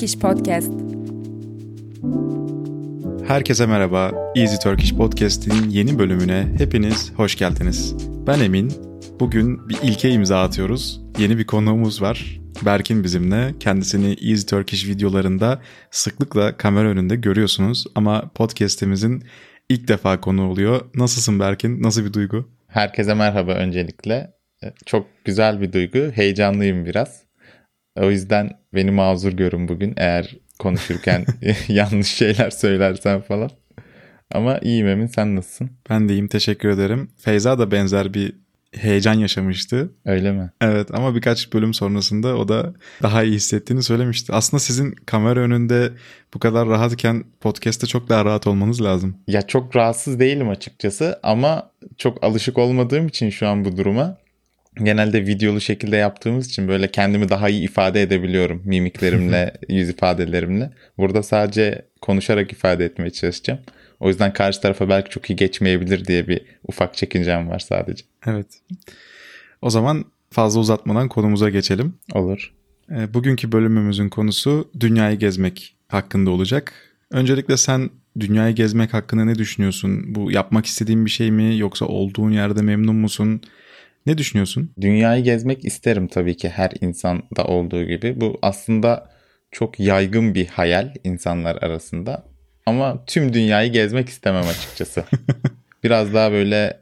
Easy Turkish Podcast. Herkese merhaba. Easy Turkish Podcast'in yeni bölümüne hepiniz hoş geldiniz. Ben Emin. Bugün bir ilke imza atıyoruz. Yeni bir konuğumuz var. Berkin bizimle. Kendisini Easy Turkish videolarında sıklıkla kamera önünde görüyorsunuz. Ama podcast'imizin ilk defa konu oluyor. Nasılsın Berkin? Nasıl bir duygu? Herkese merhaba öncelikle. Çok güzel bir duygu. Heyecanlıyım biraz. O yüzden beni mazur görün bugün eğer konuşurken yanlış şeyler söylersen falan. Ama iyiyim Emin sen nasılsın? Ben de iyiyim teşekkür ederim. Feyza da benzer bir heyecan yaşamıştı. Öyle mi? Evet ama birkaç bölüm sonrasında o da daha iyi hissettiğini söylemişti. Aslında sizin kamera önünde bu kadar rahatken podcast'te çok daha rahat olmanız lazım. Ya çok rahatsız değilim açıkçası ama çok alışık olmadığım için şu an bu duruma genelde videolu şekilde yaptığımız için böyle kendimi daha iyi ifade edebiliyorum mimiklerimle, yüz ifadelerimle. Burada sadece konuşarak ifade etmeye çalışacağım. O yüzden karşı tarafa belki çok iyi geçmeyebilir diye bir ufak çekincem var sadece. Evet. O zaman fazla uzatmadan konumuza geçelim. Olur. E, bugünkü bölümümüzün konusu dünyayı gezmek hakkında olacak. Öncelikle sen dünyayı gezmek hakkında ne düşünüyorsun? Bu yapmak istediğin bir şey mi yoksa olduğun yerde memnun musun? Ne düşünüyorsun? Dünyayı gezmek isterim tabii ki her insanda olduğu gibi. Bu aslında çok yaygın bir hayal insanlar arasında. Ama tüm dünyayı gezmek istemem açıkçası. Biraz daha böyle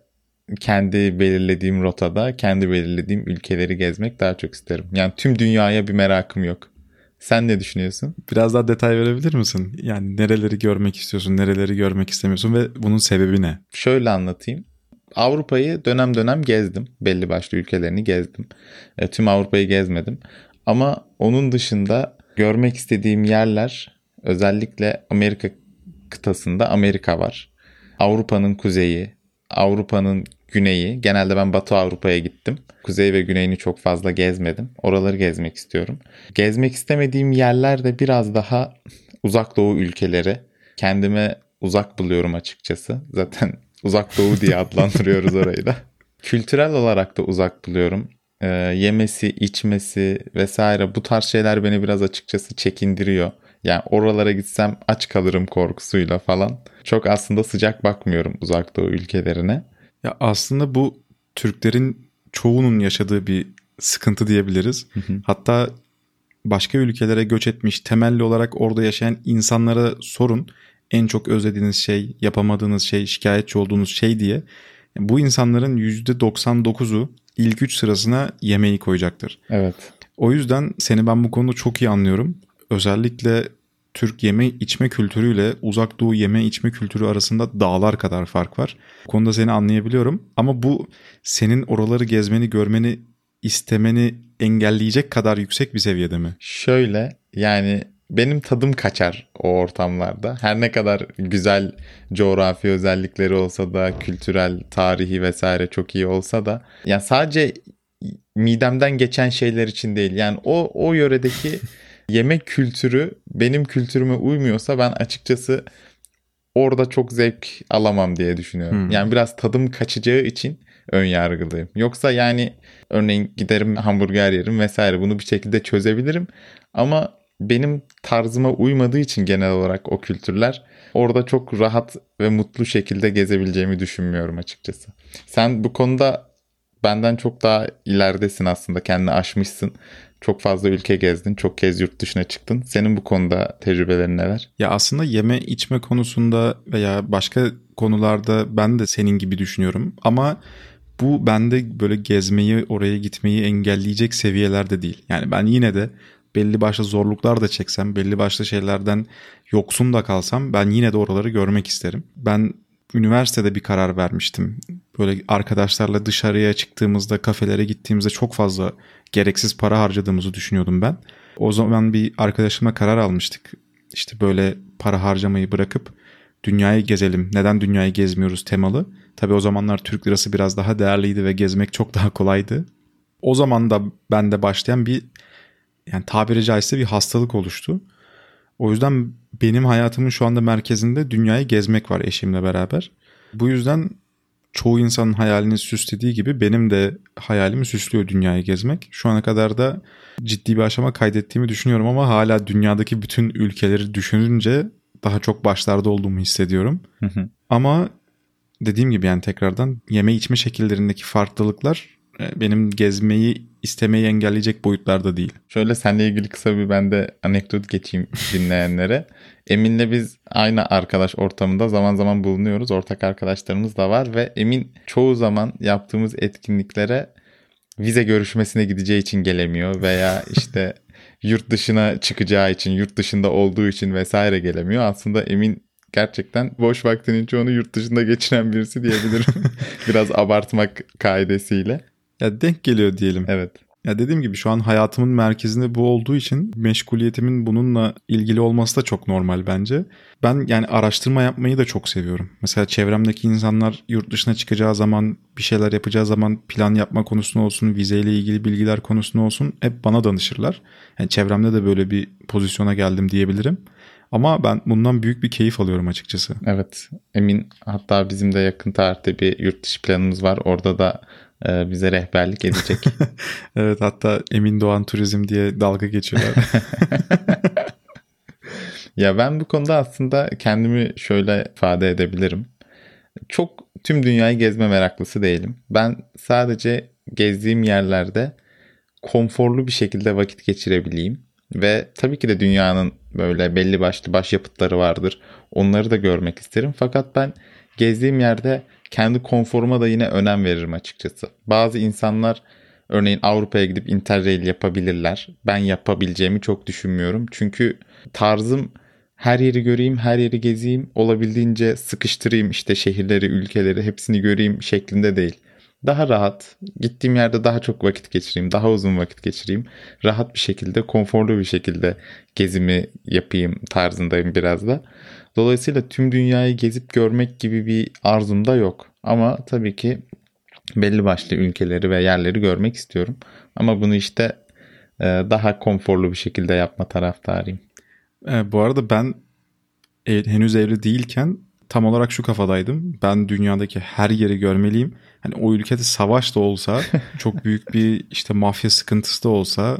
kendi belirlediğim rotada, kendi belirlediğim ülkeleri gezmek daha çok isterim. Yani tüm dünyaya bir merakım yok. Sen ne düşünüyorsun? Biraz daha detay verebilir misin? Yani nereleri görmek istiyorsun, nereleri görmek istemiyorsun ve bunun sebebi ne? Şöyle anlatayım. Avrupa'yı dönem dönem gezdim. Belli başlı ülkelerini gezdim. E, tüm Avrupa'yı gezmedim. Ama onun dışında görmek istediğim yerler özellikle Amerika kıtasında Amerika var. Avrupa'nın kuzeyi, Avrupa'nın güneyi. Genelde ben Batı Avrupa'ya gittim. Kuzey ve güneyini çok fazla gezmedim. Oraları gezmek istiyorum. Gezmek istemediğim yerler de biraz daha uzak doğu ülkeleri. Kendime uzak buluyorum açıkçası. Zaten uzak doğu diye adlandırıyoruz orayı da. Kültürel olarak da uzak buluyorum. Ee, yemesi, içmesi vesaire bu tarz şeyler beni biraz açıkçası çekindiriyor. Yani oralara gitsem aç kalırım korkusuyla falan. Çok aslında sıcak bakmıyorum uzak doğu ülkelerine. Ya aslında bu Türklerin çoğunun yaşadığı bir sıkıntı diyebiliriz. Hatta başka ülkelere göç etmiş temelli olarak orada yaşayan insanlara sorun en çok özlediğiniz şey, yapamadığınız şey, şikayetçi olduğunuz şey diye bu insanların %99'u ilk üç sırasına yemeği koyacaktır. Evet. O yüzden seni ben bu konuda çok iyi anlıyorum. Özellikle Türk yeme içme kültürüyle uzak doğu yeme içme kültürü arasında dağlar kadar fark var. Bu konuda seni anlayabiliyorum ama bu senin oraları gezmeni görmeni istemeni engelleyecek kadar yüksek bir seviyede mi? Şöyle yani benim tadım kaçar o ortamlarda. Her ne kadar güzel coğrafi özellikleri olsa da kültürel, tarihi vesaire çok iyi olsa da yani sadece midemden geçen şeyler için değil. Yani o o yöredeki yemek kültürü benim kültürüme uymuyorsa ben açıkçası orada çok zevk alamam diye düşünüyorum. Hmm. Yani biraz tadım kaçacağı için ön yargılıyım. Yoksa yani örneğin giderim hamburger yerim vesaire bunu bir şekilde çözebilirim. Ama benim tarzıma uymadığı için genel olarak o kültürler orada çok rahat ve mutlu şekilde gezebileceğimi düşünmüyorum açıkçası. Sen bu konuda benden çok daha ileridesin aslında kendini aşmışsın. Çok fazla ülke gezdin, çok kez yurt dışına çıktın. Senin bu konuda tecrübelerin neler? Ya aslında yeme içme konusunda veya başka konularda ben de senin gibi düşünüyorum. Ama bu bende böyle gezmeyi, oraya gitmeyi engelleyecek seviyelerde değil. Yani ben yine de belli başlı zorluklar da çeksem, belli başlı şeylerden yoksun da kalsam ben yine de oraları görmek isterim. Ben üniversitede bir karar vermiştim. Böyle arkadaşlarla dışarıya çıktığımızda, kafelere gittiğimizde çok fazla gereksiz para harcadığımızı düşünüyordum ben. O zaman bir arkadaşımla karar almıştık. İşte böyle para harcamayı bırakıp dünyayı gezelim. Neden dünyayı gezmiyoruz temalı. Tabii o zamanlar Türk lirası biraz daha değerliydi ve gezmek çok daha kolaydı. O zaman da bende başlayan bir yani tabiri caizse bir hastalık oluştu. O yüzden benim hayatımın şu anda merkezinde dünyayı gezmek var eşimle beraber. Bu yüzden çoğu insanın hayalini süslediği gibi benim de hayalimi süslüyor dünyayı gezmek. Şu ana kadar da ciddi bir aşama kaydettiğimi düşünüyorum ama hala dünyadaki bütün ülkeleri düşününce daha çok başlarda olduğumu hissediyorum. ama dediğim gibi yani tekrardan yeme içme şekillerindeki farklılıklar benim gezmeyi istemeyi engelleyecek boyutlarda değil. Şöyle seninle ilgili kısa bir ben de anekdot geçeyim dinleyenlere. Emin'le biz aynı arkadaş ortamında zaman zaman bulunuyoruz. Ortak arkadaşlarımız da var ve Emin çoğu zaman yaptığımız etkinliklere vize görüşmesine gideceği için gelemiyor veya işte yurt dışına çıkacağı için, yurt dışında olduğu için vesaire gelemiyor. Aslında Emin gerçekten boş vaktinin çoğunu yurt dışında geçiren birisi diyebilirim. Biraz abartmak kaidesiyle. Ya denk geliyor diyelim. Evet. Ya dediğim gibi şu an hayatımın merkezinde bu olduğu için meşguliyetimin bununla ilgili olması da çok normal bence. Ben yani araştırma yapmayı da çok seviyorum. Mesela çevremdeki insanlar yurt dışına çıkacağı zaman bir şeyler yapacağı zaman plan yapma konusunda olsun, vizeyle ilgili bilgiler konusunda olsun hep bana danışırlar. Yani çevremde de böyle bir pozisyona geldim diyebilirim. Ama ben bundan büyük bir keyif alıyorum açıkçası. Evet. Emin hatta bizim de yakın tarihte bir yurt dışı planımız var. Orada da bize rehberlik edecek. evet hatta Emin Doğan Turizm diye dalga geçiyorlar. ya ben bu konuda aslında kendimi şöyle ifade edebilirim. Çok tüm dünyayı gezme meraklısı değilim. Ben sadece gezdiğim yerlerde konforlu bir şekilde vakit geçirebileyim. Ve tabii ki de dünyanın böyle belli başlı başyapıtları vardır. Onları da görmek isterim. Fakat ben gezdiğim yerde kendi konforuma da yine önem veririm açıkçası. Bazı insanlar örneğin Avrupa'ya gidip interrail yapabilirler. Ben yapabileceğimi çok düşünmüyorum. Çünkü tarzım her yeri göreyim, her yeri gezeyim, olabildiğince sıkıştırayım işte şehirleri, ülkeleri hepsini göreyim şeklinde değil. Daha rahat, gittiğim yerde daha çok vakit geçireyim, daha uzun vakit geçireyim. Rahat bir şekilde, konforlu bir şekilde gezimi yapayım tarzındayım biraz da. Dolayısıyla tüm dünyayı gezip görmek gibi bir arzum da yok. Ama tabii ki belli başlı ülkeleri ve yerleri görmek istiyorum. Ama bunu işte e, daha konforlu bir şekilde yapma taraftarıyım. E, bu arada ben henüz evli değilken tam olarak şu kafadaydım. Ben dünyadaki her yeri görmeliyim. Hani o ülkede savaş da olsa, çok büyük bir işte mafya sıkıntısı da olsa,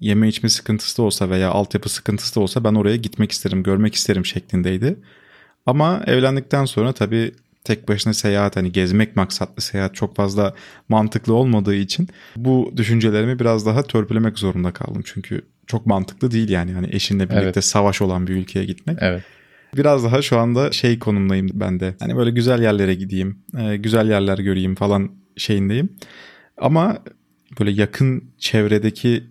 yeme içme sıkıntısı da olsa veya altyapı sıkıntısı da olsa ben oraya gitmek isterim, görmek isterim şeklindeydi. Ama evlendikten sonra tabii tek başına seyahat hani gezmek maksatlı seyahat çok fazla mantıklı olmadığı için bu düşüncelerimi biraz daha törpülemek zorunda kaldım. Çünkü çok mantıklı değil yani hani eşinle birlikte evet. savaş olan bir ülkeye gitmek. Evet. Biraz daha şu anda şey konumdayım ben de. Hani böyle güzel yerlere gideyim, e, güzel yerler göreyim falan şeyindeyim. Ama böyle yakın çevredeki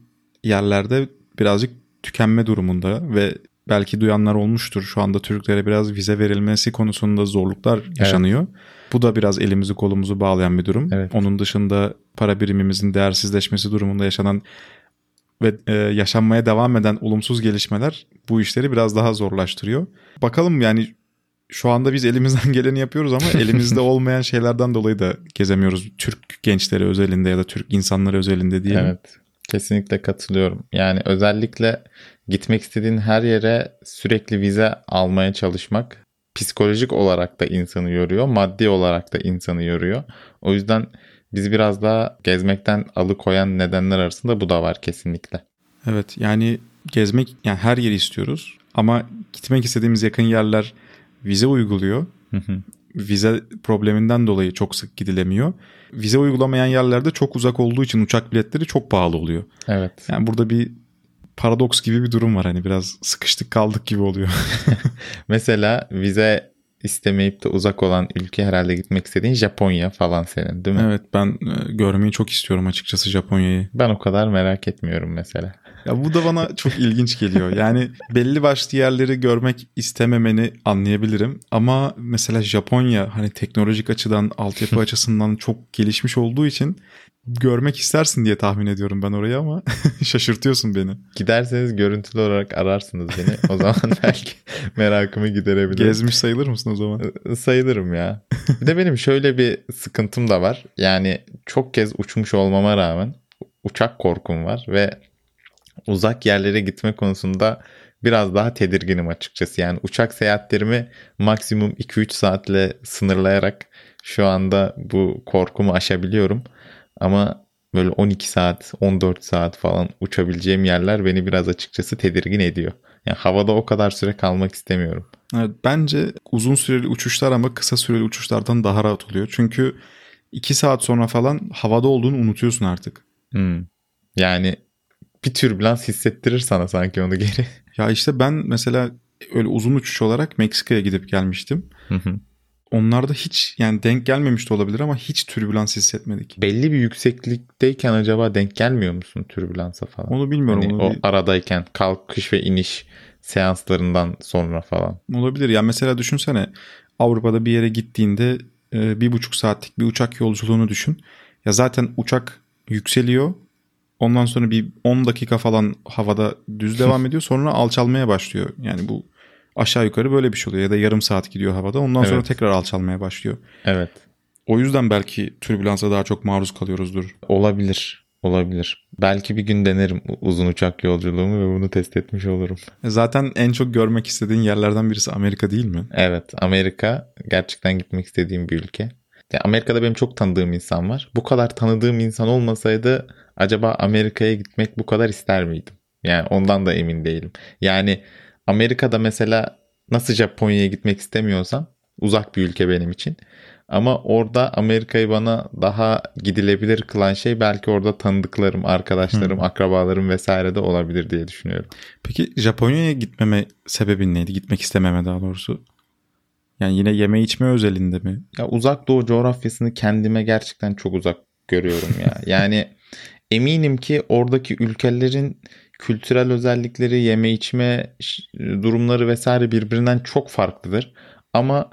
yerlerde birazcık tükenme durumunda ve belki duyanlar olmuştur. Şu anda Türklere biraz vize verilmesi konusunda zorluklar yaşanıyor. Evet. Bu da biraz elimizi kolumuzu bağlayan bir durum. Evet. Onun dışında para birimimizin değersizleşmesi durumunda yaşanan ve e, yaşanmaya devam eden olumsuz gelişmeler bu işleri biraz daha zorlaştırıyor. Bakalım yani şu anda biz elimizden geleni yapıyoruz ama elimizde olmayan şeylerden dolayı da gezemiyoruz. Türk gençleri özelinde ya da Türk insanları özelinde diyelim. Evet. Kesinlikle katılıyorum. Yani özellikle gitmek istediğin her yere sürekli vize almaya çalışmak psikolojik olarak da insanı yoruyor, maddi olarak da insanı yoruyor. O yüzden bizi biraz daha gezmekten alıkoyan nedenler arasında bu da var kesinlikle. Evet yani gezmek yani her yeri istiyoruz ama gitmek istediğimiz yakın yerler vize uyguluyor. Vize probleminden dolayı çok sık gidilemiyor. Vize uygulamayan yerlerde çok uzak olduğu için uçak biletleri çok pahalı oluyor. Evet. Yani burada bir paradoks gibi bir durum var hani biraz sıkıştık kaldık gibi oluyor. Mesela vize istemeyip de uzak olan ülke herhalde gitmek istediğin Japonya falan senin değil mi? Evet ben e, görmeyi çok istiyorum açıkçası Japonya'yı. Ben o kadar merak etmiyorum mesela. Ya bu da bana çok ilginç geliyor. Yani belli başlı yerleri görmek istememeni anlayabilirim. Ama mesela Japonya hani teknolojik açıdan, altyapı açısından çok gelişmiş olduğu için görmek istersin diye tahmin ediyorum ben orayı ama şaşırtıyorsun beni. Giderseniz görüntülü olarak ararsınız beni. O zaman belki merakımı giderebilirim. Gezmiş sayılır mısın o zaman? Sayılırım ya. Bir de benim şöyle bir sıkıntım da var. Yani çok kez uçmuş olmama rağmen uçak korkum var ve uzak yerlere gitme konusunda biraz daha tedirginim açıkçası. Yani uçak seyahatlerimi maksimum 2-3 saatle sınırlayarak Şu anda bu korkumu aşabiliyorum. Ama böyle 12 saat, 14 saat falan uçabileceğim yerler beni biraz açıkçası tedirgin ediyor. Yani havada o kadar süre kalmak istemiyorum. Evet, bence uzun süreli uçuşlar ama kısa süreli uçuşlardan daha rahat oluyor. Çünkü 2 saat sonra falan havada olduğunu unutuyorsun artık. Hmm. Yani bir türbülans hissettirir sana sanki onu geri. Ya işte ben mesela öyle uzun uçuş olarak Meksika'ya gidip gelmiştim. Hı hı. Onlarda hiç yani denk gelmemiş de olabilir ama hiç türbülans hissetmedik. Belli bir yükseklikteyken acaba denk gelmiyor musun türbülansa falan? Onu bilmiyorum. Hani onu o bir- aradayken kalkış ve iniş seanslarından sonra falan. Olabilir. Yani mesela düşünsene Avrupa'da bir yere gittiğinde e, bir buçuk saatlik bir uçak yolculuğunu düşün. Ya zaten uçak yükseliyor. Ondan sonra bir 10 dakika falan havada düz devam ediyor. Sonra alçalmaya başlıyor. Yani bu aşağı yukarı böyle bir şey oluyor. Ya da yarım saat gidiyor havada. Ondan sonra Evet. tekrar alçalmaya başlıyor. Evet. O yüzden belki türbülansa daha çok maruz kalıyoruzdur. Olabilir. Olabilir. Belki bir gün denerim uzun uçak yolculuğumu ve bunu test etmiş olurum. E Zaten en çok görmek istediğin yerlerden birisi Amerika değil mi? Evet Amerika gerçekten gitmek istediğim bir ülke. Ya Amerika'da benim çok tanıdığım insan var. Bu kadar tanıdığım insan olmasaydı acaba Amerika'ya gitmek bu kadar ister miydim? Yani ondan da emin değilim. Yani Amerika'da mesela nasıl Japonya'ya gitmek istemiyorsam uzak bir ülke benim için. Ama orada Amerika'yı bana daha gidilebilir kılan şey belki orada tanıdıklarım, arkadaşlarım, akrabalarım vesaire de olabilir diye düşünüyorum. Peki Japonya'ya gitmeme sebebin neydi? Gitmek istememe daha doğrusu. Yani yine yeme içme özelinde mi? Ya uzak doğu coğrafyasını kendime gerçekten çok uzak görüyorum ya. Yani eminim ki oradaki ülkelerin kültürel özellikleri, yeme içme durumları vesaire birbirinden çok farklıdır. Ama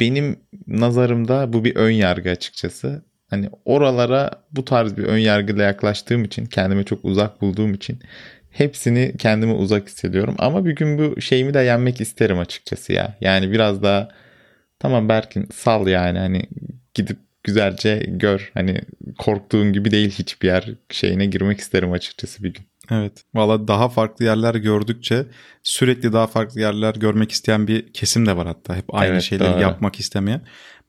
benim nazarımda bu bir ön yargı açıkçası. Hani oralara bu tarz bir ön yargıyla yaklaştığım için, kendime çok uzak bulduğum için hepsini kendime uzak hissediyorum. Ama bir gün bu şeyimi de yenmek isterim açıkçası ya. Yani biraz daha Tamam Berkin sal yani hani gidip güzelce gör. Hani korktuğun gibi değil hiçbir yer şeyine girmek isterim açıkçası bir gün. Evet. Valla daha farklı yerler gördükçe sürekli daha farklı yerler görmek isteyen bir kesim de var hatta. Hep aynı Evet, şeyleri doğru. yapmak istemeyen.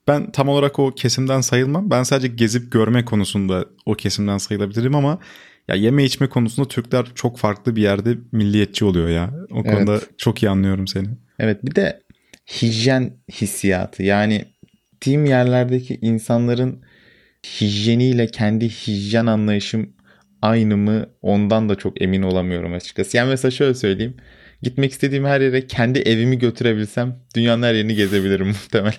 Ben tam olarak o kesimden sayılmam. Ben sadece gezip görme konusunda o kesimden sayılabilirim ama ya yeme içme konusunda Türkler çok farklı bir yerde milliyetçi oluyor ya. O Evet. konuda çok iyi anlıyorum seni. Evet bir de hijyen hissiyatı yani gittiğim yerlerdeki insanların hijyeniyle kendi hijyen anlayışım aynı mı ondan da çok emin olamıyorum açıkçası. Yani mesela şöyle söyleyeyim. Gitmek istediğim her yere kendi evimi götürebilsem dünyanın her yerini gezebilirim muhtemelen.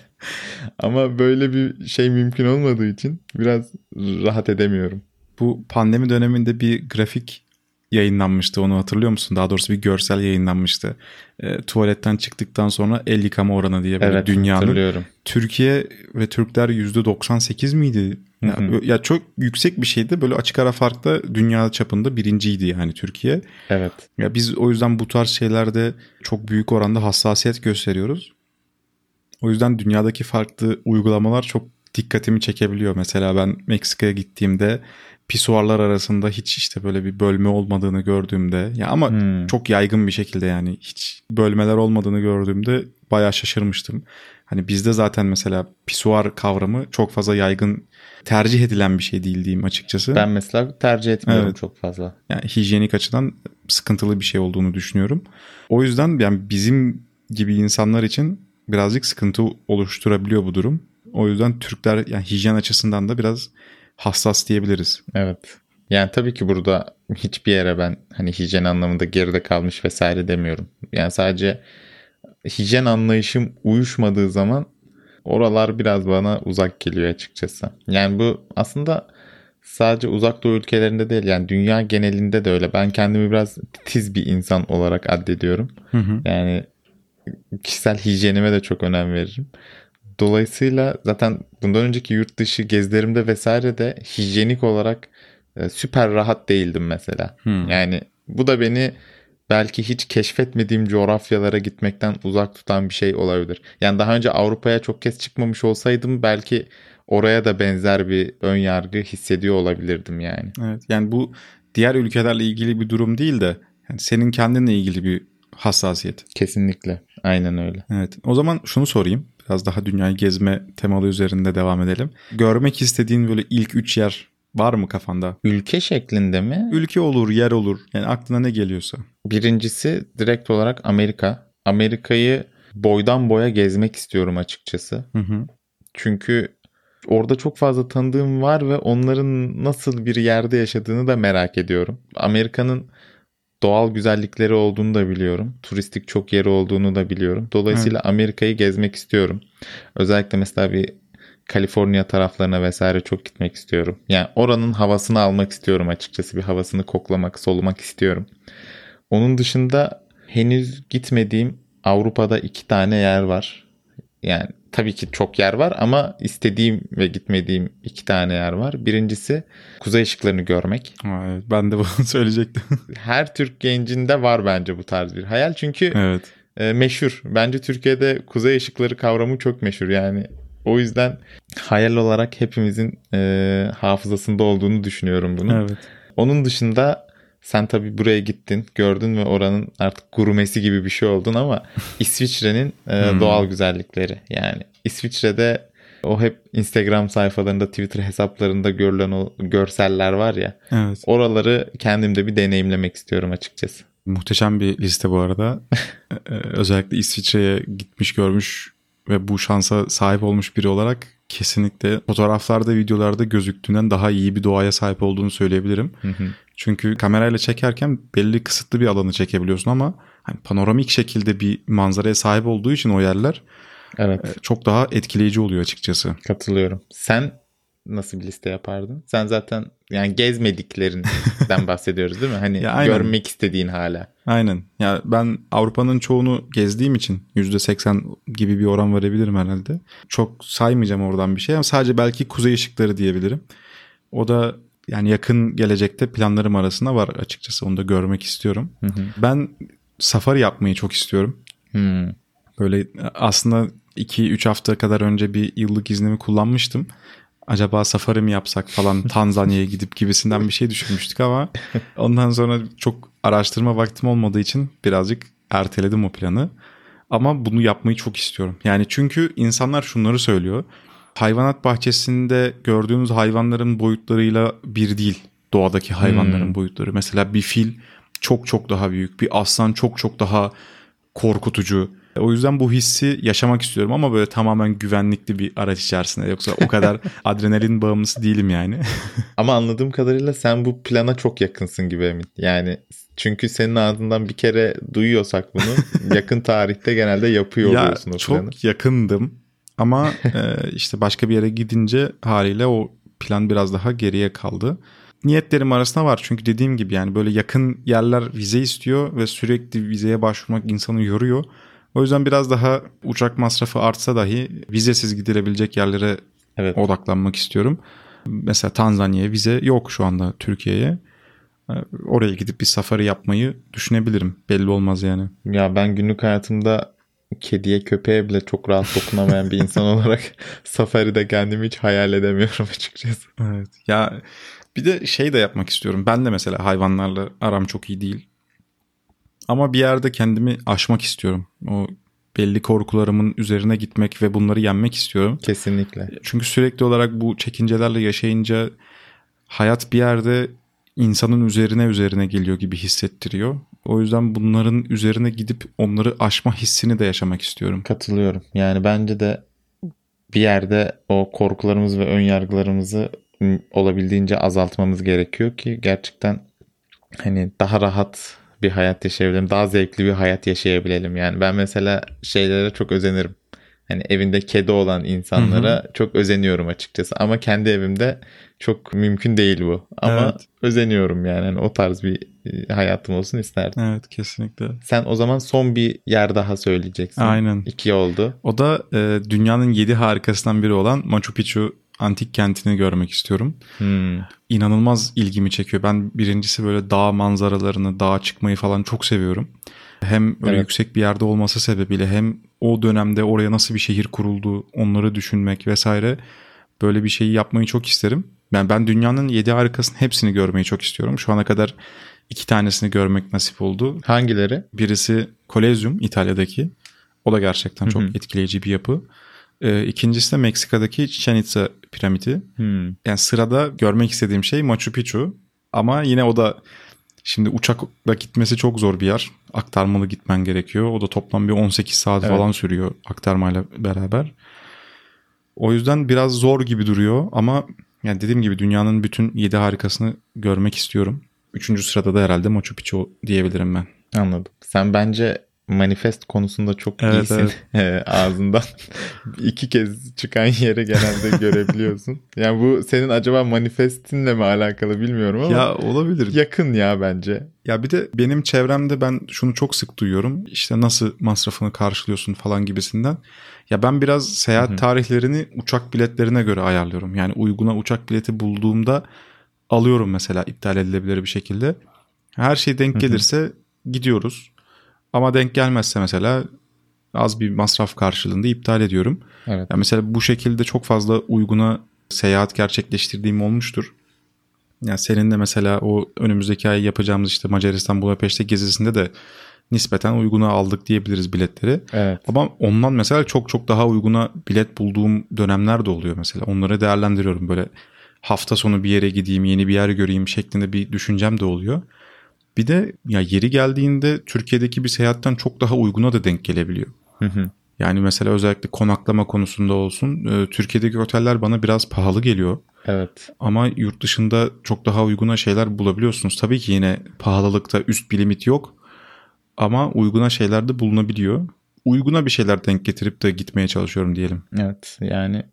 Ama böyle bir şey mümkün olmadığı için biraz rahat edemiyorum. Bu pandemi döneminde bir grafik yayınlanmıştı onu hatırlıyor musun? Daha doğrusu bir görsel yayınlanmıştı. E, tuvaletten çıktıktan sonra el yıkama oranı diye böyle Evet dünyanın. Türkiye ve Türkler %98 miydi? Ya, Hı hı. ya çok yüksek bir şeydi. Böyle açık ara farkla dünya çapında birinciydi yani Türkiye. Evet. Ya biz o yüzden bu tarz şeylerde çok büyük oranda hassasiyet gösteriyoruz. O yüzden dünyadaki farklı uygulamalar çok dikkatimi çekebiliyor. Mesela ben Meksika'ya gittiğimde pisuarlar arasında hiç işte böyle bir bölme olmadığını gördüğümde ya ama Hmm. çok yaygın bir şekilde yani hiç bölmeler olmadığını gördüğümde bayağı şaşırmıştım. Hani bizde zaten mesela pisuar kavramı çok fazla yaygın tercih edilen bir şey değil diyeyim açıkçası. Ben mesela tercih etmiyorum Evet. çok fazla. Yani hijyenik açıdan sıkıntılı bir şey olduğunu düşünüyorum. O yüzden yani bizim gibi insanlar için birazcık sıkıntı oluşturabiliyor bu durum. O yüzden Türkler yani hijyen açısından da biraz hassas diyebiliriz. Evet. Yani tabii ki burada hiçbir yere ben hani hijyen anlamında geride kalmış vesaire demiyorum. Yani sadece hijyen anlayışım uyuşmadığı zaman oralar biraz bana uzak geliyor açıkçası. Yani bu aslında sadece uzak doğu ülkelerinde değil yani dünya genelinde de öyle. Ben kendimi biraz titiz bir insan olarak addediyorum. Hı hı. Yani kişisel hijyenime de çok önem veririm. Dolayısıyla zaten bundan önceki yurt dışı gezilerimde vesaire de hijyenik olarak e, süper rahat değildim mesela. Hmm. Yani bu da beni belki hiç keşfetmediğim coğrafyalara gitmekten uzak tutan bir şey olabilir. Yani daha önce Avrupa'ya çok kez çıkmamış olsaydım belki oraya da benzer bir ön yargı hissediyor olabilirdim yani. Evet yani bu diğer ülkelerle ilgili bir durum değil de yani senin kendinle ilgili bir hassasiyet. Kesinlikle. Aynen öyle. Evet. O zaman şunu sorayım. Biraz daha dünyayı gezme temalı üzerinde devam edelim. Görmek istediğin böyle ilk üç yer var mı kafanda? Ülke şeklinde mi? Ülke olur, yer olur. Yani aklına ne geliyorsa. Birincisi direkt olarak Amerika. Amerika'yı boydan boya gezmek istiyorum açıkçası. Hı hı. Çünkü orada çok fazla tanıdığım var ve onların nasıl bir yerde yaşadığını da merak ediyorum. Amerika'nın doğal güzellikleri olduğunu da biliyorum. Turistik çok yeri olduğunu da biliyorum. Dolayısıyla Amerika'yı gezmek istiyorum. Özellikle mesela bir Kaliforniya taraflarına vesaire çok gitmek istiyorum. Yani oranın havasını almak istiyorum açıkçası. Bir havasını koklamak, solumak istiyorum. Onun dışında henüz gitmediğim Avrupa'da iki tane yer var. Yani tabii ki çok yer var ama istediğim ve gitmediğim iki tane yer var. Birincisi kuzey ışıklarını görmek. Aa, evet, ben de bunu söyleyecektim. Her Türk gencinde var bence bu tarz bir hayal. Çünkü evet. e, meşhur. Bence Türkiye'de kuzey ışıkları kavramı çok meşhur. Yani o yüzden hayal olarak hepimizin e, hafızasında olduğunu düşünüyorum bunu. Evet. Onun dışında sen tabii buraya gittin, gördün ve oranın artık gurmesi gibi bir şey oldun ama İsviçre'nin e, Hmm. doğal güzellikleri. Yani İsviçre'de o hep Instagram sayfalarında, Twitter hesaplarında görülen o görseller var ya. Evet. Oraları kendimde bir deneyimlemek istiyorum açıkçası. Muhteşem bir liste bu arada. Ee, Özellikle İsviçre'ye gitmiş görmüş ve bu şansa sahip olmuş biri olarak kesinlikle fotoğraflarda, videolarda gözüktüğünden daha iyi bir doğaya sahip olduğunu söyleyebilirim. Hı hı. Çünkü kamerayla çekerken belli kısıtlı bir alanı çekebiliyorsun ama hani panoramik şekilde bir manzaraya sahip olduğu için o yerler Evet, e, çok daha etkileyici oluyor açıkçası. katılıyorum. Sen nasıl bir liste yapardın? Sen zaten yani gezmediklerinden bahsediyoruz değil mi? Hani Ya aynen. görmek istediğin hala. Aynen. Ya ben Avrupa'nın çoğunu gezdiğim için %80 gibi bir oran verebilirim herhalde. Çok saymayacağım oradan bir şey ama sadece belki kuzey ışıkları diyebilirim. O da yani yakın gelecekte planlarım arasında var açıkçası. Onu da görmek istiyorum. Hı hı. Ben safari yapmayı çok istiyorum. Hmm. Böyle aslında 2-3 hafta kadar önce bir yıllık iznimi kullanmıştım. Acaba safari mi yapsak falan Tanzanya'ya gidip gibisinden bir şey düşünmüştük ama ondan sonra çok araştırma vaktim olmadığı için birazcık erteledim o planı. Ama bunu yapmayı çok istiyorum. Yani çünkü insanlar şunları söylüyor. Hayvanat bahçesinde gördüğünüz hayvanların boyutlarıyla bir değil. Doğadaki hayvanların Hmm. boyutları. Mesela bir fil çok çok daha büyük. Bir aslan çok çok daha korkutucu. O yüzden bu hissi yaşamak istiyorum ama böyle tamamen güvenlikli bir araç içerisinde. Yoksa o kadar adrenalin bağımlısı değilim yani. Ama anladığım kadarıyla sen bu plana çok yakınsın gibi Emin. Yani çünkü senin ağzından bir kere duyuyorsak bunu yakın tarihte genelde yapıyor ya oluyorsun o çok planı. yakındım ama e, işte başka bir yere gidince haliyle o plan biraz daha geriye kaldı. Niyetlerim arasında var çünkü dediğim gibi yani böyle yakın yerler vize istiyor ve sürekli vizeye başvurmak insanı yoruyor. O yüzden biraz daha uçak masrafı artsa dahi vizesiz gidilebilecek yerlere Evet. odaklanmak istiyorum. Mesela Tanzanya'ya vize yok şu anda Türkiye'ye. E, Oraya gidip bir safari yapmayı düşünebilirim. Belli olmaz yani. Ya ben günlük hayatımda kediye köpeğe bile çok rahat dokunamayan bir insan olarak safaride kendimi hiç hayal edemiyorum açıkçası. Evet. Ya bir de şey de yapmak istiyorum. Ben de mesela hayvanlarla aram çok iyi değil. Ama bir yerde kendimi aşmak istiyorum. O belli korkularımın üzerine gitmek ve bunları yenmek istiyorum. Kesinlikle. Çünkü sürekli olarak bu çekincelerle yaşayınca hayat bir yerde insanın üzerine üzerine geliyor gibi hissettiriyor. O yüzden bunların üzerine gidip onları aşma hissini de yaşamak istiyorum. Katılıyorum. Yani bence de bir yerde o korkularımız ve ön yargılarımızı olabildiğince azaltmamız gerekiyor ki gerçekten hani daha rahat bir hayat yaşayabilelim. Daha zevkli bir hayat yaşayabilelim. Yani ben mesela şeylere çok özenirim. Hani evinde kedi olan insanlara çok özeniyorum açıkçası. Ama kendi evimde çok mümkün değil bu. Ama Evet. özeniyorum yani. Hani o tarz bir e, hayatım olsun isterdim. Evet kesinlikle. Sen o zaman son bir yer daha söyleyeceksin. Aynen. İki oldu. O da e, dünyanın yedi harikasından biri olan Machu Picchu antik kentini görmek istiyorum. Hmm. İnanılmaz ilgimi çekiyor. Ben birincisi böyle dağ manzaralarını, dağa çıkmayı falan çok seviyorum. Hem böyle Evet. yüksek bir yerde olması sebebiyle hem o dönemde oraya nasıl bir şehir kuruldu onları düşünmek vesaire böyle bir şeyi yapmayı çok isterim. Ben ben dünyanın yedi harikasının hepsini görmeyi çok istiyorum. Şu ana kadar iki tanesini görmek nasip oldu. Hangileri? Birisi Kolezyum İtalya'daki. O da gerçekten çok Hı hı. etkileyici bir yapı. Ee, ikincisi de Meksika'daki Chichen Itza piramidi. Hmm. Yani sırada görmek istediğim şey Machu Picchu. Ama yine o da şimdi uçakla gitmesi çok zor bir yer. Aktarmalı gitmen gerekiyor. O da toplam bir 18 saat Evet. falan sürüyor aktarmayla beraber. O yüzden biraz zor gibi duruyor ama yani dediğim gibi dünyanın bütün 7 harikasını görmek istiyorum. Üçüncü sırada da herhalde Machu Picchu diyebilirim ben. Anladım. Sen bence manifest konusunda çok Evet, iyisin. evet. Ee, Ağzından iki kez çıkan yeri genelde görebiliyorsun. Yani bu senin acaba manifestinle mi alakalı bilmiyorum ama Ya olabilir. yakın ya bence. Ya bir de benim çevremde ben şunu çok sık duyuyorum. İşte nasıl masrafını karşılıyorsun falan gibisinden. Ya ben biraz seyahat Hı hı. tarihlerini uçak biletlerine göre ayarlıyorum. Yani uyguna uçak bileti bulduğumda alıyorum mesela iptal edilebilir bir şekilde. Her şey denk gelirse gidiyoruz. Ama denk gelmezse mesela az bir masraf karşılığında iptal ediyorum. Evet. Ya mesela bu şekilde çok fazla uyguna seyahat gerçekleştirdiğim olmuştur. Yani senin de mesela o önümüzdeki ay yapacağımız işte Macaristan Budapeşte gezisinde de nispeten uyguna aldık diyebiliriz biletleri. Evet. Ama ondan mesela çok çok daha uyguna bilet bulduğum dönemler de oluyor mesela. Onları değerlendiriyorum böyle hafta sonu bir yere gideyim, yeni bir yer göreyim şeklinde bir düşüncem de oluyor. Bir de ya yeri geldiğinde Türkiye'deki bir seyahatten çok daha uyguna da denk gelebiliyor. Hı hı. Yani mesela özellikle konaklama konusunda olsun e, Türkiye'deki oteller bana biraz pahalı geliyor. Evet. Ama yurt dışında çok daha uyguna şeyler bulabiliyorsunuz. Tabii ki yine pahalılıkta üst bir limit yok. Ama uyguna şeyler de bulunabiliyor. Uyguna bir şeyler denk getirip de gitmeye çalışıyorum diyelim. Evet. Yani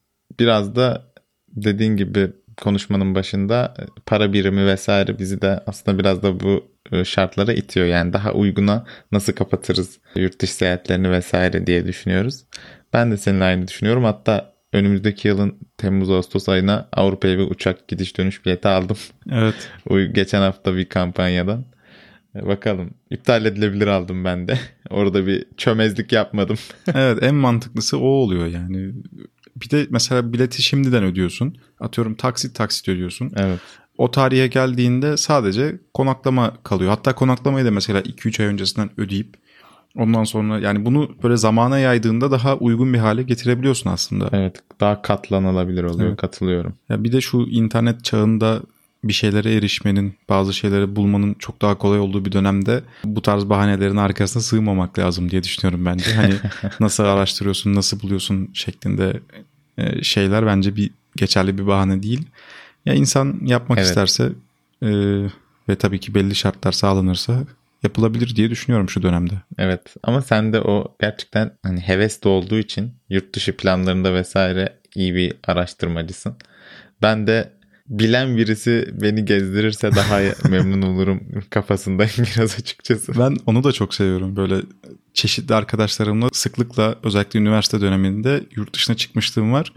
biraz da dediğin gibi konuşmanın başında e, para birimi vesaire bizi de aslında biraz da bu şartlara itiyor. Yani daha uyguna nasıl kapatırız yurt dışı seyahatlerini vesaire diye düşünüyoruz. Ben de seninle aynı düşünüyorum. Hatta önümüzdeki yılın Temmuz-Ağustos ayına Avrupa'ya bir uçak gidiş dönüş bileti aldım. Evet. Geçen hafta bir kampanyadan. E, Bakalım. İptal edilebilir aldım ben de. Orada bir çömezlik yapmadım. evet en mantıklısı o oluyor yani. Bir de mesela bileti şimdiden ödüyorsun. Atıyorum taksit taksit ödüyorsun. Evet. O tarihe geldiğinde sadece konaklama kalıyor. Hatta konaklamayı da mesela 2-3 ay öncesinden ödeyip ondan sonra yani bunu böyle zamana yaydığında daha uygun bir hale getirebiliyorsun aslında. Evet. Daha katlanılabilir oluyor. Evet. Katılıyorum. Ya bir de şu internet çağında bir şeylere erişmenin, bazı şeyleri bulmanın çok daha kolay olduğu bir dönemde bu tarz bahanelerin arkasına sığmamak lazım diye düşünüyorum bence. Hani nasıl araştırıyorsun, nasıl buluyorsun şeklinde e, şeyler bence bir geçerli bir bahane değil. Ya insan yapmak Evet. isterse e, ve tabii ki belli şartlar sağlanırsa yapılabilir diye düşünüyorum şu dönemde. Evet ama sen de o gerçekten hani heves de olduğu için yurt dışı planlarında vesaire iyi bir araştırmacısın. Ben de bilen birisi beni gezdirirse daha memnun olurum kafasındayım biraz açıkçası. Ben onu da çok seviyorum. Böyle çeşitli arkadaşlarımla sıklıkla özellikle üniversite döneminde yurt dışına çıkmışlığım var.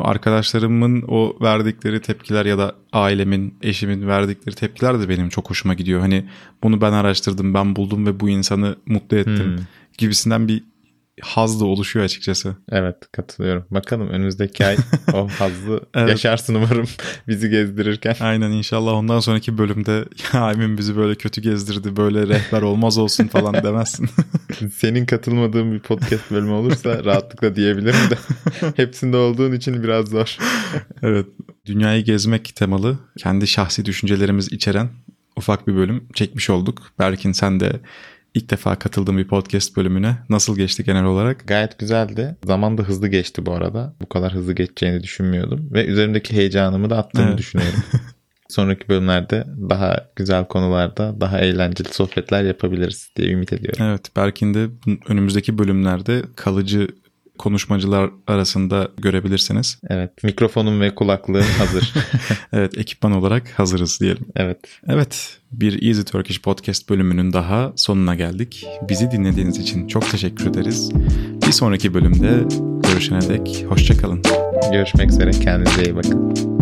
Arkadaşlarımın o verdikleri tepkiler ya da ailemin, eşimin verdikleri tepkiler de benim çok hoşuma gidiyor. Hani bunu ben araştırdım, ben buldum ve bu insanı mutlu ettim Hmm. gibisinden bir haz da oluşuyor açıkçası. Evet katılıyorum. Bakalım önümüzdeki ay o hazzı Evet. yaşarsın umarım bizi gezdirirken. Aynen inşallah ondan sonraki bölümde ya Emin bizi böyle kötü gezdirdi, böyle rehber olmaz olsun falan demezsin. Senin katılmadığın bir podcast bölümü olursa rahatlıkla diyebilirim de hepsinde olduğun için biraz zor. Evet. Dünyayı gezmek temalı kendi şahsi düşüncelerimiz içeren ufak bir bölüm çekmiş olduk. Berkin sen de ilk defa katıldığın bir podcast bölümüne nasıl geçti genel olarak? Gayet güzeldi. Zaman da hızlı geçti bu arada. Bu kadar hızlı geçeceğini düşünmüyordum. Ve üzerimdeki heyecanımı da attığımı Evet. düşünüyorum. Sonraki bölümlerde daha güzel konularda daha eğlenceli sohbetler yapabiliriz diye ümit ediyorum. Evet Berkin de önümüzdeki bölümlerde kalıcı konuşmacılar arasında görebilirsiniz. Evet. Mikrofonum ve kulaklığım hazır. Evet ekipman olarak hazırız diyelim. evet. Evet bir Easy Turkish Podcast bölümünün daha sonuna geldik. Bizi dinlediğiniz için çok teşekkür ederiz. Bir sonraki bölümde görüşene dek hoşçakalın. Görüşmek üzere. Kendinize iyi bakın.